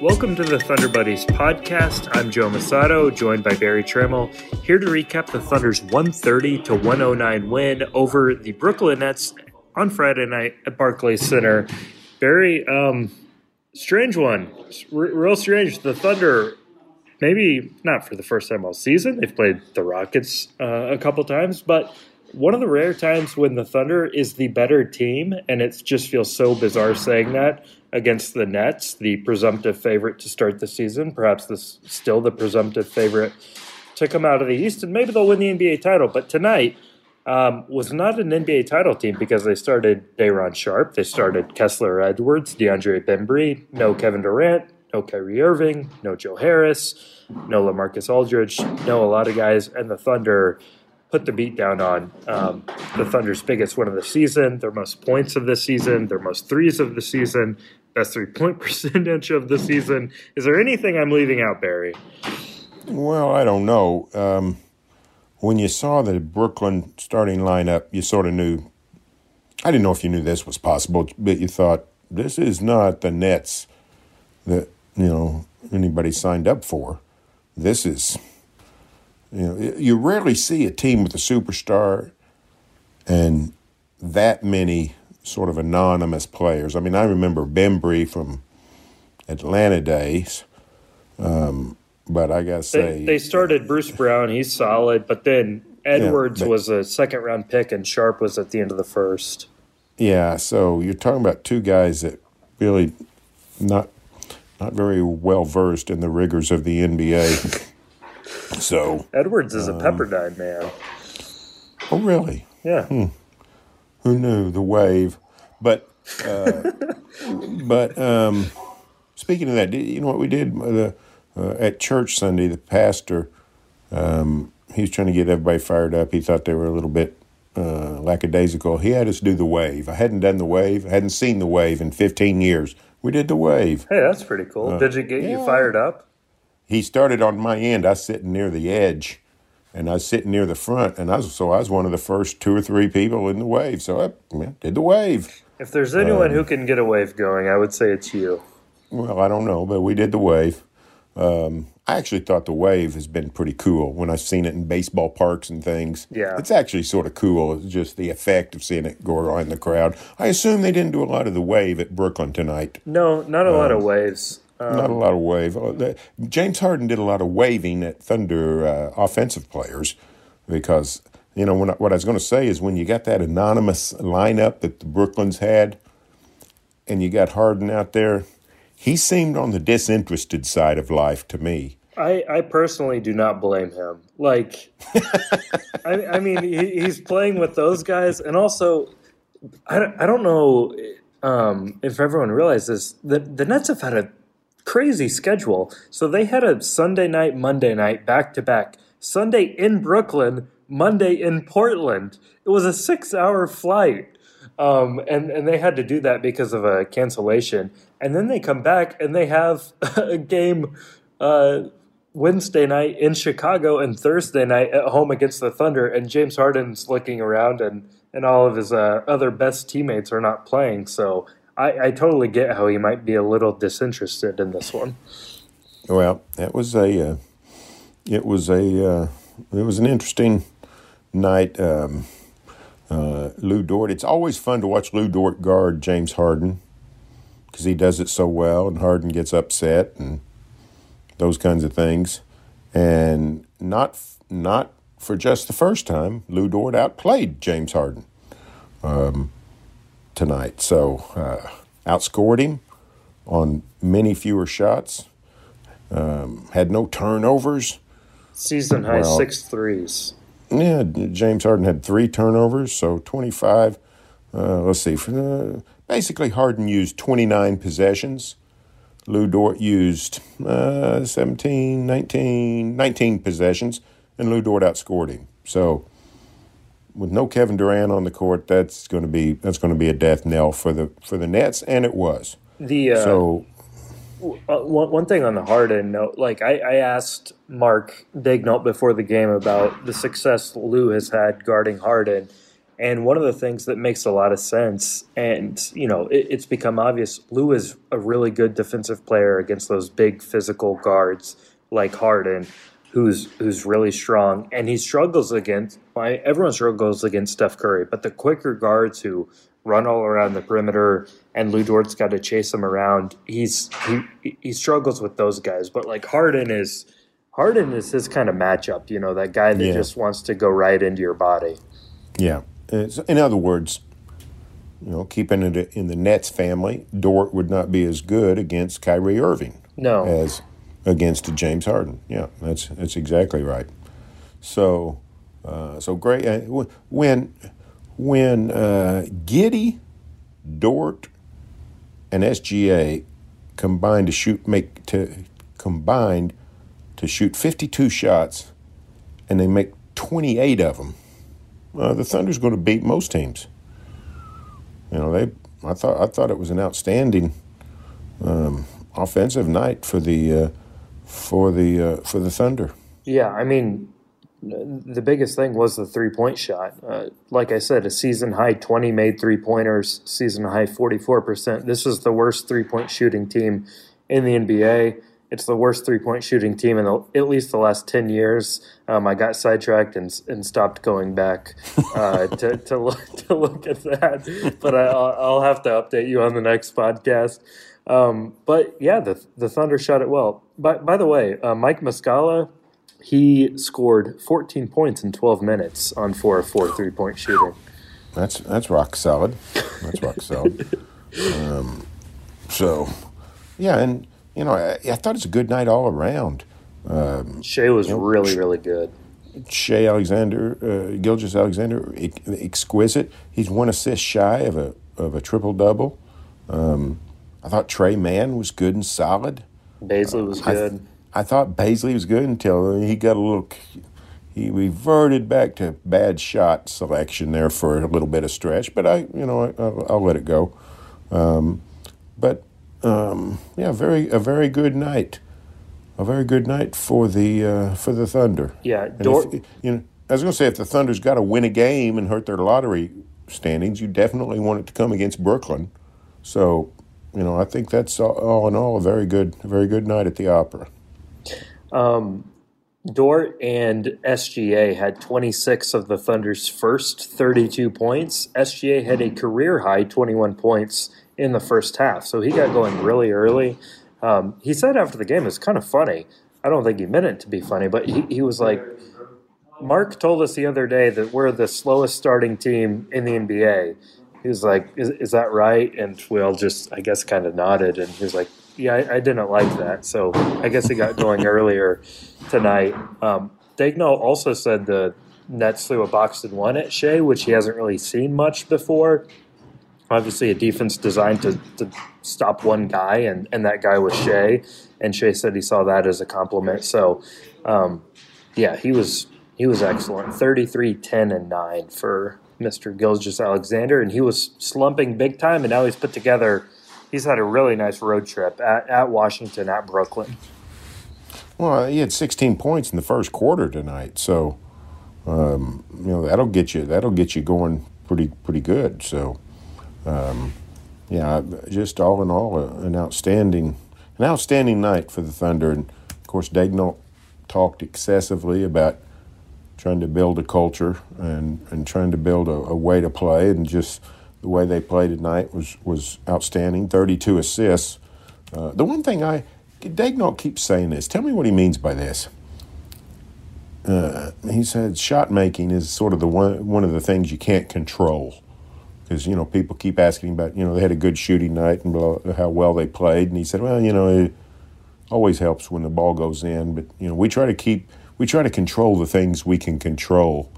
Welcome to the Thunder Buddies podcast. I'm Joe Mussatto, joined by Berry Tramel, here to recap the Thunder's 130 to 109 win over the Brooklyn Nets on Friday night at Barclays Center. Berry, um, strange one, R- real strange. The Thunder, maybe not for the first time all season. They've played the Rockets uh, a couple times, but one of the rare times when the Thunder is the better team, and it just feels so bizarre saying that against the Nets, the presumptive favorite to start the season, perhaps this still the presumptive favorite to come out of the East, and maybe they'll win the NBA title. But tonight um, was not an NBA title team because they started Day'Ron Sharpe, they started Kessler Edwards, DeAndre Bembry, no Kevin Durant, no Kyrie Irving, no Joe Harris, no LaMarcus Aldridge, no a lot of guys, and the Thunder put the beat down on um, the Thunder's biggest win of the season, their most points of the season, their most threes of the season, best three point percentage of the season. Is there anything I'm leaving out, Berry? Well, I don't know. Um, when you saw the Brooklyn starting lineup, you sort of knew. I didn't know if you knew this was possible, but you thought this is not the Nets that you know anybody signed up for. This is you know, you rarely see a team with a superstar and that many sort of anonymous players. I mean, I remember Bembry from Atlanta days, um, but I gotta say they, they, started Bruce Brown. He's solid, but then Edwards yeah, but, was a second round pick, and Sharpe was at the end of the first. Yeah, so you're talking about two guys that really not not very well versed in the rigors of the NBA. So Edwards is a um, Pepperdine man. Oh, really? Yeah. Hmm. Who knew the wave? But uh, but um, speaking of that, you know what we did uh, uh, at church Sunday? The pastor um, he was trying to get everybody fired up. He thought they were a little bit uh, lackadaisical. He had us do the wave. I hadn't done the wave. I hadn't seen the wave in 15 years. We did the wave. Hey, that's pretty cool. Uh, did it get yeah. you fired up? He started on my end. I was sitting near the edge, and I was sitting near the front, and I was so I was one of the first two or three people in the wave. So I did the wave. If there's anyone um, who can get a wave going, I would say it's you. Well, I don't know, but we did the wave. Um, I actually thought the wave has been pretty cool when I've seen it in baseball parks and things. Yeah. It's actually sort of cool. It's just the effect of seeing it go around the crowd. I assume they didn't do a lot of the wave at Brooklyn tonight. No, not a um, lot of waves. Um, Not a lot of wave. Uh, James Harden did a lot of waving at Thunder uh, offensive players because, you know, I, what I was going to say is when you got that anonymous lineup that the Brooklyns had and you got Harden out there, he seemed on the disinterested side of life to me. I, I personally do not blame him. Like, I, I, mean, he, he's playing with those guys. And also, I, I don't know um, if everyone realizes that the Nets have had a crazy schedule. So they had a Sunday night, Monday night back to back. Sunday in Brooklyn, Monday in Portland. It was a six hour flight. Um, and, and they had to do that because of a cancellation. And then they come back and they have a game uh, Wednesday night in Chicago and Thursday night at home against the Thunder. And James Harden's looking around and, and all of his uh, other best teammates are not playing. So I, I totally get how he might be a little disinterested in this one. Well, that was a, uh, it was a, uh, it was an interesting night. Um, uh, Lu Dort. It's always fun to watch Lu Dort guard James Harden because he does it so well, and Harden gets upset and those kinds of things. And not not for just the first time, Lu Dort outplayed James Harden. Um, tonight. So uh, outscored him on many fewer shots. Um, had no turnovers. Season high well, six threes. Yeah, James Harden had three turnovers, so 25. Uh, let's see. For the, basically, Harden used 29 possessions. Lu Dort used uh, 17, 19, 19 possessions, and Lu Dort outscored him. So with no Kevin Durant on the court, that's going to be that's going to be a death knell for the for the Nets, and it was. The uh, so uh, one one thing on the Harden note, like I, I asked Mark Daigneault before the game about the success Lu has had guarding Harden, And one of the things that makes a lot of sense, and you know, it, it's become obvious, Lou is a really good defensive player against those big physical guards like Harden, who's who's really strong, and he struggles against. Everyone struggles against Steph Curry, but the quicker guards who run all around the perimeter, and Lu Dort's got to chase him around. He's he he struggles with those guys, but like Harden is Harden is his kind of matchup. You know, that guy that Yeah. just wants to go right into your body. Yeah. In other words, you know, keeping it in the Nets family, Dort would not be as good against Kyrie Irving No, as against James Harden. Yeah, that's that's exactly right. So, uh, so great. Uh, when when uh, Giddey, Dort, and SGA combined to shoot make to combined to shoot 52 shots, and they make 28 of them. Uh, the Thunder's going to beat most teams. You know, they. I thought I thought it was an outstanding um, offensive night for the uh, for the uh, for the Thunder. Yeah, I mean, the biggest thing was the three point shot. Uh, like I said, a season high 20 made three pointers, season high 44%. This is the worst three point shooting team in the NBA. It's the worst three point shooting team in the, at least the last 10 years. Um, I got sidetracked and, and stopped going back uh, to, to, look, to look at that. But I, I'll, I'll have to update you on the next podcast. Um, but yeah, the, the Thunder shot it well. By, by the way, uh, Mike Muscala, he scored 14 points in 12 minutes on 4 of 4 three point shooting. That's that's rock solid. That's rock solid. Um, so, yeah, and you know, I, I thought it's a good night all around. Shai was really, really good. Shai Alexander, uh, Gilgeous-Alexander, exquisite. He's one assist shy of a of a triple double. Um, I thought Tre Mann was good and solid. Bazley was I, good. I thought Bazley was good until he got a little. He reverted back to bad shot selection there for a little bit of stretch, but I, you know, I, I'll, I'll let it go. Um, but um, yeah, very a very good night, a very good night for the uh, for the Thunder. yeah, Dort, if, you know, I was going to say if the Thunder's got to win a game and hurt their lottery standings, you definitely want it to come against Brooklyn. So, you know, I think that's all, all in all a very good, a very good night at the Opera. Dort and SGA had 26 of the Thunder's first 32 points. SGA had a career high 21 points in the first half, so he got going really early. Um, he said after the game, it's kind of funny. I don't think he meant it to be funny, but he, he was like, Mark told us the other day that we're the slowest starting team in the NBA. He was like, "Is, is that right?" And we all just, I guess, kind of nodded. And he was like, "Yeah, I, I didn't like that." So I guess he got going earlier tonight. Um, Daigneault also said the Nets threw a box and one at Shai, which he hasn't really seen much before. Obviously, a defense designed to, to stop one guy, and, and that guy was Shai. And Shai said he saw that as a compliment. So, um, yeah, he was he was excellent. 33, 10, and 9 for Mr. Gilgeous-Alexander. And he was slumping big time, and now he's put together, he's had a really nice road trip at, at Washington, at Brooklyn. Well, he had 16 points in the first quarter tonight, so um, you know that'll get you that'll get you going pretty pretty good. So, um, yeah, just all in all, a, an outstanding an outstanding night for the Thunder. And of course, Daigneault talked excessively about trying to build a culture and, and trying to build a, a way to play, and just the way they played tonight was was outstanding. 32 assists. Uh, the one thing I Daigneault keeps saying this. Tell me what he means by this. Uh, he said shot making is sort of the one one of the things you can't control because you know people keep asking about you know they had a good shooting night and blah, how well they played, and he said, well, you know, it always helps when the ball goes in, but you know we try to keep we try to control the things we can control.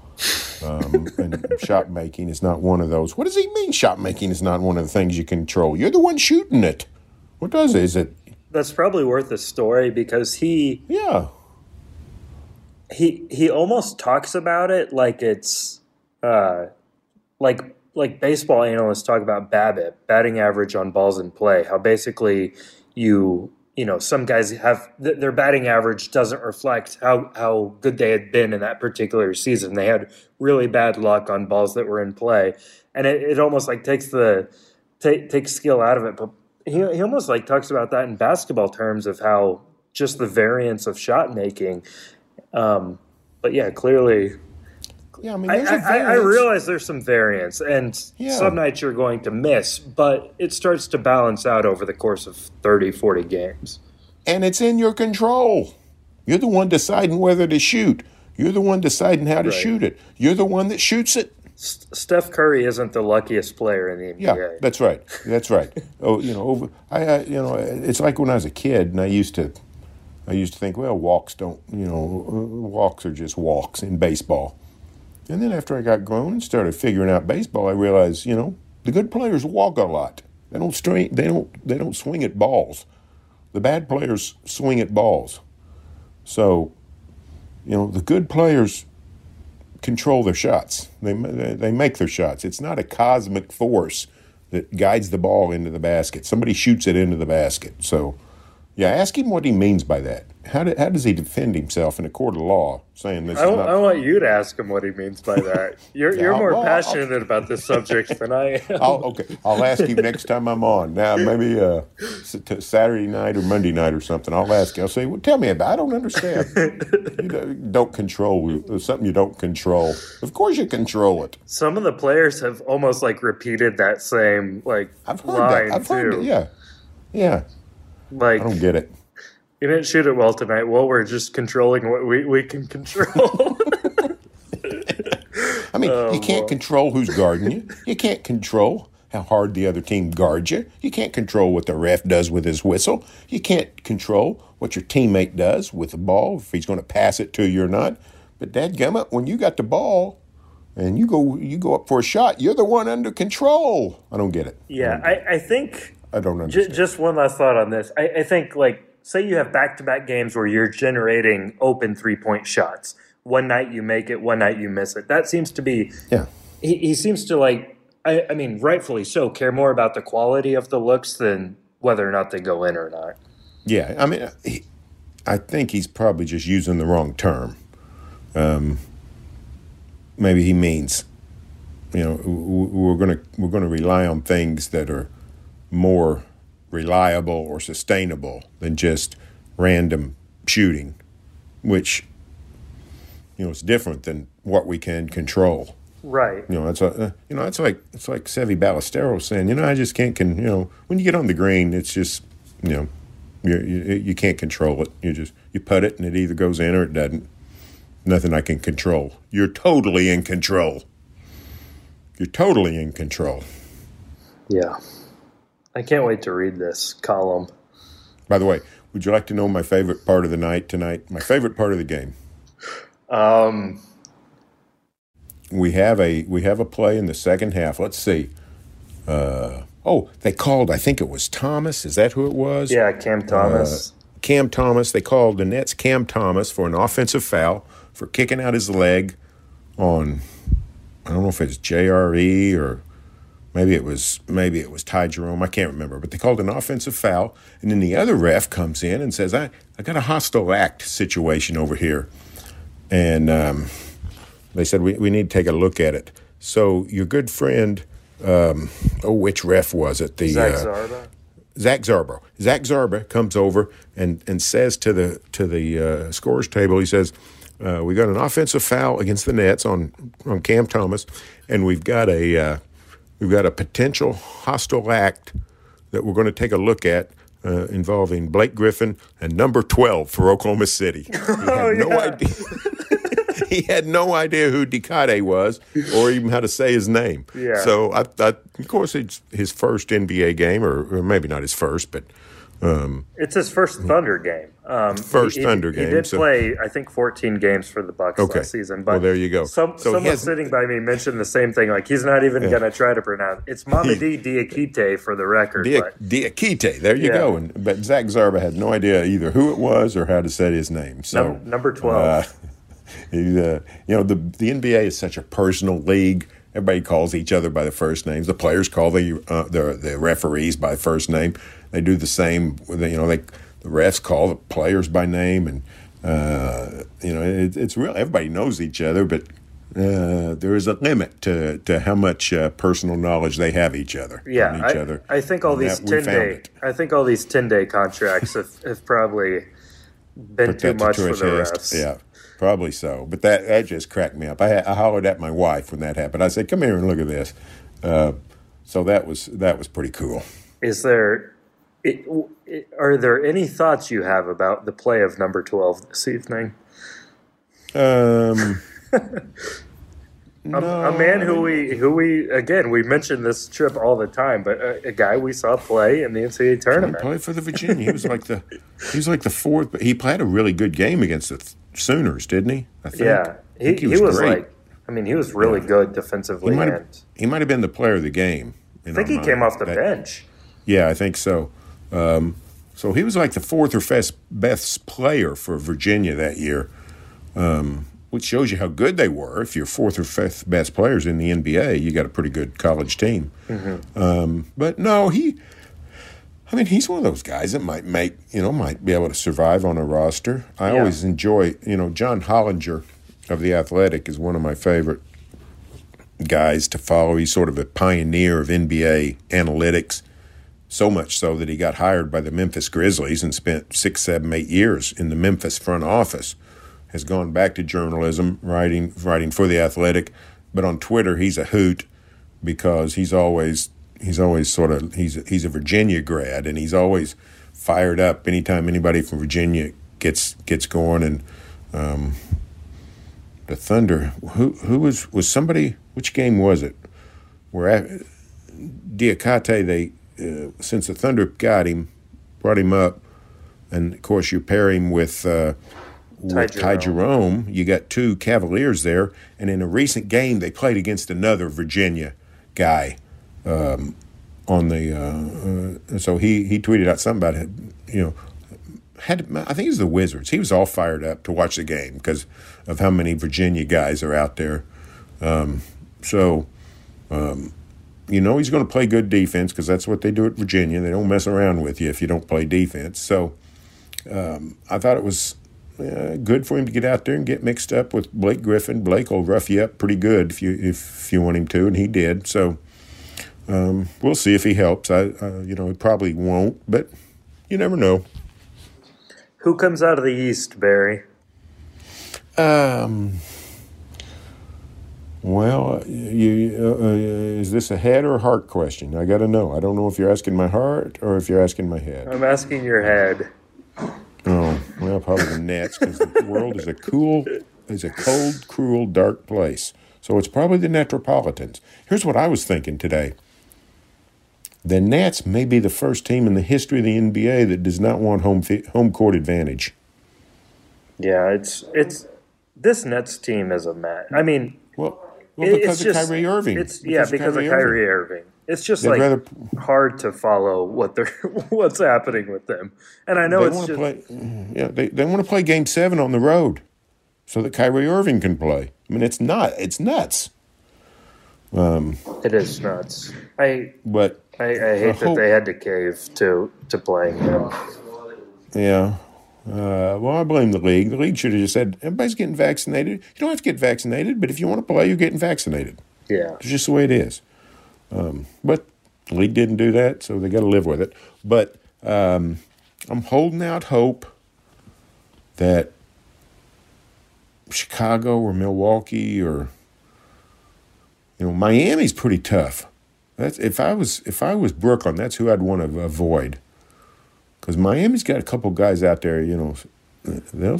Um, and shot making is not one of those. What does he mean? Shot making is not one of the things you control. You're the one shooting it. What does it? Is it? That's probably worth a story because he Yeah. he he almost talks about it like it's uh like like baseball analysts talk about BABIP, batting average on balls in play. How basically you you know some guys have their batting average doesn't reflect how how good they had been in that particular season. They had really bad luck on balls that were in play, and it, it almost like takes the take, takes skill out of it. But he he almost like talks about that in basketball terms of how just the variance of shot making. Um, but yeah, clearly. Yeah, I mean, I, I, I, realize there's some variance, and Yeah. some nights you're going to miss, but it starts to balance out over the course of 30, 40 games. and it's in your control. You're the one deciding whether to shoot. You're the one deciding how to Right. shoot it. You're the one that shoots it. S- Steph Curry isn't the luckiest player in the NBA. Yeah, that's right. That's right. oh, you know, over, I, I, you know, it's like when I was a kid, and I used to, I used to think, well, walks don't, you know, walks are just walks in baseball. And then after I got grown and started figuring out baseball, I realized, you know, the good players walk a lot. They don't strain, they don't, they don't swing at balls. The bad players swing at balls. So, you know, the good players control their shots. They they make their shots. It's not a cosmic force that guides the ball into the basket. Somebody shoots it into the basket. So, yeah, ask him what he means by that. How, do, how does he defend himself in a court of law saying this I, is not? I want you to ask him what he means by that. You're, you're I'll- more I'll- passionate about this subject than I am. I'll, okay, I'll ask him next time I'm on. Now, maybe uh, Saturday night or Monday night or something. I'll ask you. I'll say, "Well, tell me about. I don't understand. you don't- don't control it's something you don't control. Of course, you control it. Some of the players have almost like repeated that same like I've heard line that. I've too. heard it. Yeah, yeah. Like I don't get it. you didn't shoot it well tonight. Well, we're just controlling what we, we can control. I mean, Oh, you can't control who's guarding you. You can't control how hard the other team guards you. You can't control what the ref does with his whistle. You can't control what your teammate does with the ball, if he's going to pass it to you or not. But dadgummit, when you got the ball and you go you go up for a shot, you're the one under control. I don't get it. yeah, I, I think I don't J- understand. just one last thought on this. I, I think, like, say you have back to back games where you're generating open three point shots. One night you make it, one night you miss it. That seems to be, yeah. he, he seems to, like, I, I mean, rightfully so, care more about the quality of the looks than whether or not they go in or not. Yeah, I mean, he, I think he's probably just using the wrong term. Um, maybe he means, you know, we're gonna we're gonna rely on things that are more reliable or sustainable than just random shooting, which you know is different than what we can control. Right. You know, it's a, uh, you know, it's like it's like Seve Ballesteros saying, you know, I just can't, con, you know, when you get on the green, it's just, you know, you, you you can't control it. You just you put it and it either goes in or it doesn't. Nothing I can control. You're totally in control. You're totally in control. Yeah. I can't wait to read this column. By the way, would you like to know my favorite part of the night tonight? My favorite part of the game. Um, we have a we have a play in the second half. Let's see. Uh, oh, they called. I think it was Thomas. Is that who it was? yeah, Cam Thomas. Cam Thomas. They called the Nets Cam Thomas for an offensive foul for kicking out his leg on. I don't know if it's JRE or maybe it was maybe it was Ty Jerome. I can't remember, but they called an offensive foul, and then the other ref comes in and says, "I I got a hostile act situation over here," and um, they said we we need to take a look at it. So your good friend, um, oh, which ref was it? The Zach uh, Zarba. Zach Zarba. Zach Zarba comes over and, and says to the to the uh, scores table, he says, uh, "We got an offensive foul against the Nets on on Cam Thomas, and we've got a uh, we've got a potential hostile act that we're going to take a look at." Uh, involving Blake Griffin and number 12 for Oklahoma City. He had no yeah. idea. he had no idea who Diakite was or even how to say his name. Yeah. So, I, I, of course, it's his first NBA game, or, or maybe not his first, but It's his first Thunder game. Um, First he, Thunder he, game, He did so- play, I think, 14 games for the Bucks Okay. last season. But Well, there you go. Some, So someone sitting by me mentioned the same thing. Like he's not even going to try to pronounce. It's Mamadi Diakite for the record. Dia- Diakite. There you Yeah. go. And, but Zach Zarba had no idea either who it was or how to say his name. So num- number 12. Uh, he, uh, you know, the the NBA is such a personal league. Everybody calls each other by the first names. The players call the uh, the, the referees by first name. They do the same. with You know, they the refs call the players by name, and uh, you know it, it's real. Everybody knows each other, but uh, there is a limit to, to how much uh, personal knowledge they have each other. Yeah, each I, other. I think all And these ten day. it. I think all these ten day contracts have, have probably been Put too that to much for the refs. Yeah, probably so. But that that just cracked me up. I, I hollered at my wife when that happened. I said, "Come here and look at this." Uh, so that was that was pretty cool. Is there? It, it, are there any thoughts you have about the play of number twelve this evening? Um, A, a man who we who we again we mention this trip all the time, but a, a guy we saw play in the NCAA He tournament. played for the Virginia. He was like the he was like the fourth, but he played a really good game against the Sooners, didn't he? I think. Yeah, I he, think he was, great. like, I mean, he was really good defensively, He might have he might have been the player of the game. I think he came off the bench. Yeah, I think so. Um, so he was like the fourth or fifth best player for Virginia that year, um, which shows you how good they were. If you're fourth or fifth best players in the NBA, you got a pretty good college team. Um, but no, he. I mean, he's one of those guys that might make you know might be able to survive on a roster. I Yeah. always enjoy you know John Hollinger of the Athletic is one of my favorite guys to follow. He's sort of a pioneer of NBA analytics, so much so that he got hired by the Memphis Grizzlies and spent six, seven, eight years in the Memphis front office. Has gone back to journalism, writing writing for the Athletic, but on Twitter he's a hoot because he's always he's always sort of he's he's a Virginia grad and he's always fired up anytime anybody from Virginia gets gets going and um, the Thunder who who was was somebody which game was it where a- Diakite they uh, since the Thunder got him brought him up and of course you pair him with uh, with Ty Jerome. You got two Cavaliers there, and in a recent game they played against another Virginia guy um, on the. Uh, uh, so he he tweeted out something about it. You know, had I think it was the Wizards. He was all fired up to watch the game because of how many Virginia guys are out there. Um, so. Um, you know he's going to play good defense because that's what they do at Virginia. They don't mess around with you if you don't play defense. So um, I thought it was uh, good for him to get out there and get mixed up with Blake Griffin. Blake will rough you up pretty good if you if, you want him to, and he did. So um, we'll see if he helps. I uh, you know he probably won't, but you never know. Who comes out of the East, Berry? Um. Well, you uh, uh, is this a head or a heart question? I got to know. I don't know if you're asking my heart or if you're asking my head. I'm asking your head. Oh, well, probably the Nets because the world is a cool, is a cold, cruel, dark place. So it's probably the Metropolitans. Here's what I was thinking today. The Nets may be the first team in the history of the NBA that does not want home home court advantage. Yeah, it's it's this Nets team is a mess. I mean, Well, well it- because it's of just, Kyrie Irving. It's yeah, because of Kyrie Irving. It's just They'd like rather- hard to follow what they're what's happening with them. And I know They it's want to just play. Yeah, they, they want to play Game Seven on the road, so that Kyrie Irving can play. I mean, it's not. It's nuts. Um, it is nuts. I But I, I hate that hope- they had to cave to to playing him. Yeah. Uh, well, I blame the league. The league should have just said, everybody's getting vaccinated. You don't have to get vaccinated, but if you want to play, you're getting vaccinated. Yeah, It's just the way it is. Um, but the league didn't do that, so they got to live with it. But um, I'm holding out hope that Chicago or Milwaukee or you know Miami's pretty tough. That's if I was if I was Brooklyn, that's who I'd want to avoid. Because Miami's got a couple guys out there, you know, they'll,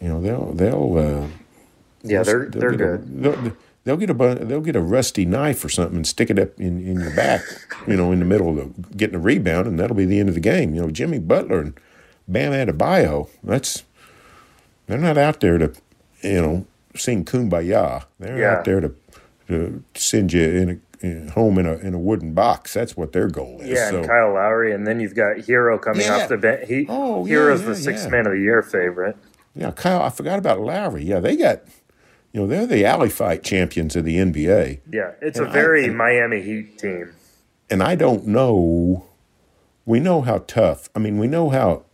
you know, they'll they'll. Uh, yeah, they're they'll they're get a- good. they'll, they'll get a they'll get a rusty knife or something and stick it up in, in your back, you know, in the middle of getting a rebound, and that'll be the end of the game. You know, Jimmy Butler and Bam Adebayo. That's they're not out there to, you know, sing kumbaya. They're Yeah. out there to to send you in a in, home in a in a wooden box. That's what their goal is. Yeah, so, and Kyle Lowry, and then you've got Herro coming Yeah. off the bench. He Oh, Herro's yeah, the sixth yeah. man of the year favorite. yeah, Kyle. I forgot about Lowry. Yeah, they got. You know, they're the alley fight champions of the NBA. Yeah, it's And a I- very and- Miami Heat team. and I don't know we know how tough. I mean, we know how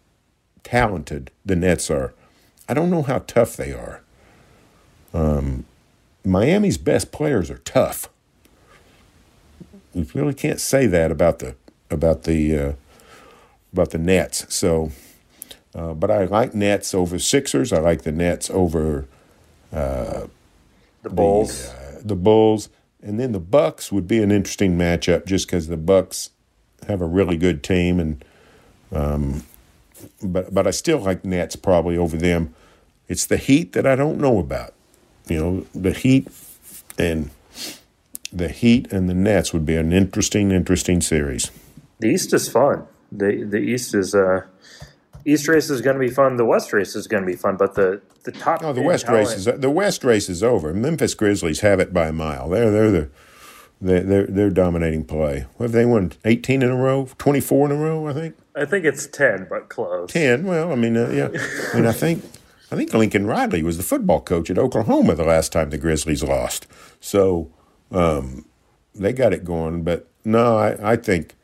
talented the Nets are. I don't know how tough they are. Um, Miami's best players are tough. You really can't say that about the about the uh, about the Nets. So, uh, but I like Nets over Sixers. I like the Nets over the Bulls. the, uh, the Bulls, and then the Bucks would be an interesting matchup just because the Bucks have a really good team, and um, but but I still like Nets probably over them. It's the Heat that I don't know about. You know, the Heat and the Heat and the Nets would be an interesting, interesting series. the East is fun. The the East is uh, East race is going to be fun. The West race is going to be fun. But the the top Oh, the West talent- race is the West race is over. Memphis Grizzlies have it by a mile. They're they're the they're they're, they're dominating play. What have they won? Eighteen in a row, twenty four in a row, I think. I think it's ten, but close. Ten. Well, I mean, uh, yeah. I mean, I think I think Lincoln Riley was the football coach at Oklahoma the last time the Grizzlies lost. So um, they got it going. But no, I, I think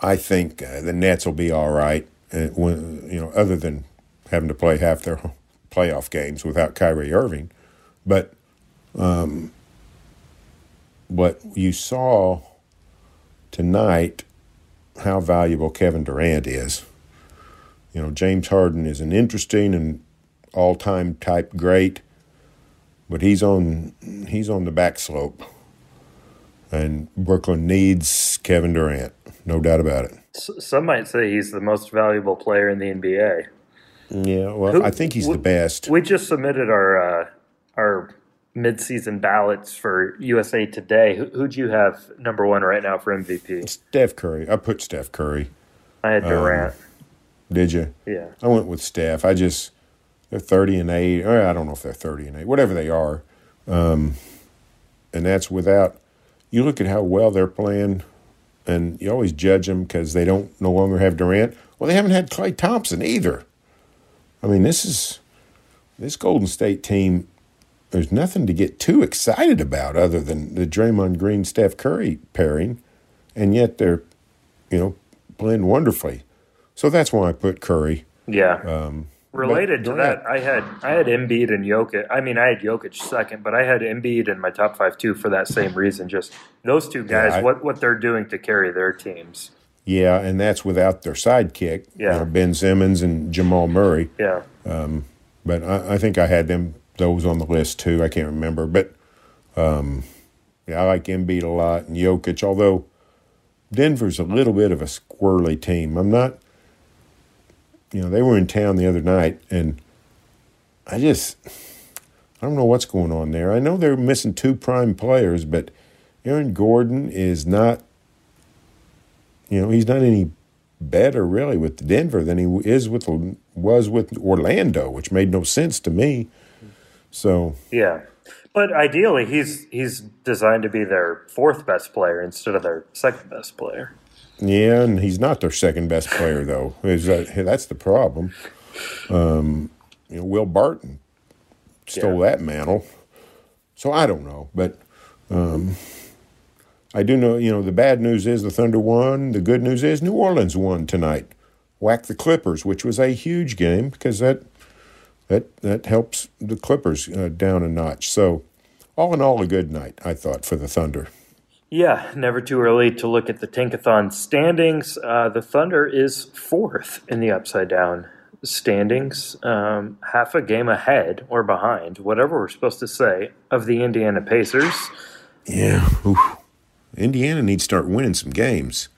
I think uh, the Nets will be all right. Uh, when, you know, other than having to play half their playoff games without Kyrie Irving, but um, what you saw tonight, how valuable Kevin Durant is. You know, James Harden is an interesting and all-time type great, but he's on he's on the back slope. And Brooklyn needs Kevin Durant, no doubt about it. S- Some might say he's the most valuable player in the NBA. Yeah, well, Who- I think he's the best. We just submitted our uh, our midseason ballots for USA Today. Who, who'd you have number one right now for MVP? Steph Curry. I put Steph Curry. I had Durant. Did you? yeah. I went with Steph. I just they're thirty and eight. Or I don't know if they're thirty and eight. Whatever they are, um, and that's without. You look at how well they're playing, and you always judge them because they don't no longer have Durant. Well, they haven't had Klay Thompson either. I mean, this is this Golden State team. There's nothing to get too excited about other than the Draymond Green Steph Curry pairing, and yet they're, you know, playing wonderfully. So that's why I put Curry. Yeah. Um, Related to that, I had I had Embiid and Jokic. I mean, I had Jokic second, but I had Embiid in my top five too for that same reason. Just those two guys, I- what what they're doing to carry their teams. Yeah, and that's without their sidekick, you Yeah. know, Ben Simmons and Jamal Murray. Yeah, But I, I think I had them those on the list too. I can't remember, but um, yeah, I like Embiid a lot and Jokic. Although Denver's a little bit of a squirrely team. I'm not. You know, they were in town the other night, and I just I don't know what's going on there. I know they're missing two prime players, but Aaron Gordon is not. You know, he's not any better really with Denver than he is with was with Orlando, which made no sense to me. So yeah. But ideally, he's he's designed to be their fourth best player instead of their second best player. Yeah, and he's not their second best player though. Is that, that's the problem? Um, you know, Will Barton stole that mantle. So I don't know, but um, I do know. You know, the bad news is the Thunder won. The good news is New Orleans won tonight. Whacked the Clippers, which was a huge game because that that that helps the Clippers uh, down a notch. So, all in all, a good night I thought for the Thunder. Yeah, never too early to look at the Tankathon standings. Uh, the Thunder is fourth in the upside down standings, um, half a game ahead or behind, whatever we're supposed to say, of the Indiana Pacers. Yeah, Oof. Indiana needs to start winning some games.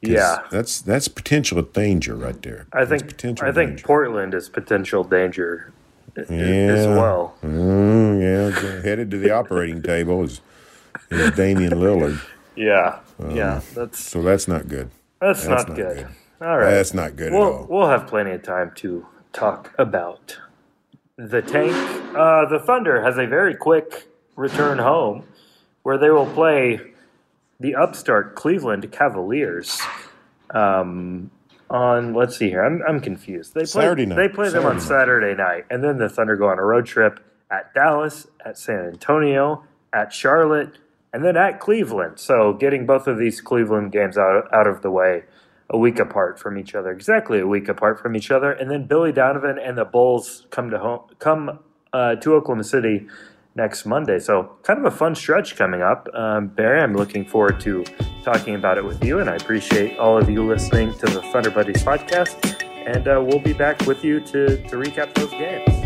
Yeah, that's that's potential danger right there. I That's think potential I think danger. Portland is potential danger i- i- as well. Mm, yeah, headed to the operating table is is Damian Lillard. Yeah, yeah, that's So that's not good. that's, that's not, not good. good. All right, That's not good at we'll all. we'll have plenty of time to talk about the tank. Uh, the Thunder has a very quick return home, where they will play the upstart Cleveland Cavaliers. Um, on let's see here, I'm I'm confused. They play, Saturday night. They play them on Saturday night, and then the Thunder go on a road trip at Dallas, at San Antonio, at Charlotte, and then at Cleveland. So getting both of these Cleveland games out out of the way a week apart from each other, exactly a week apart from each other, and then Billy Donovan and the Bulls come to home, come uh, to Oklahoma City next Monday. So kind of a fun stretch coming up. Um, Berry, I'm looking forward to talking about it with you, and I appreciate all of you listening to the Thunder Buddies podcast. And uh, we'll be back with you to, to recap those games.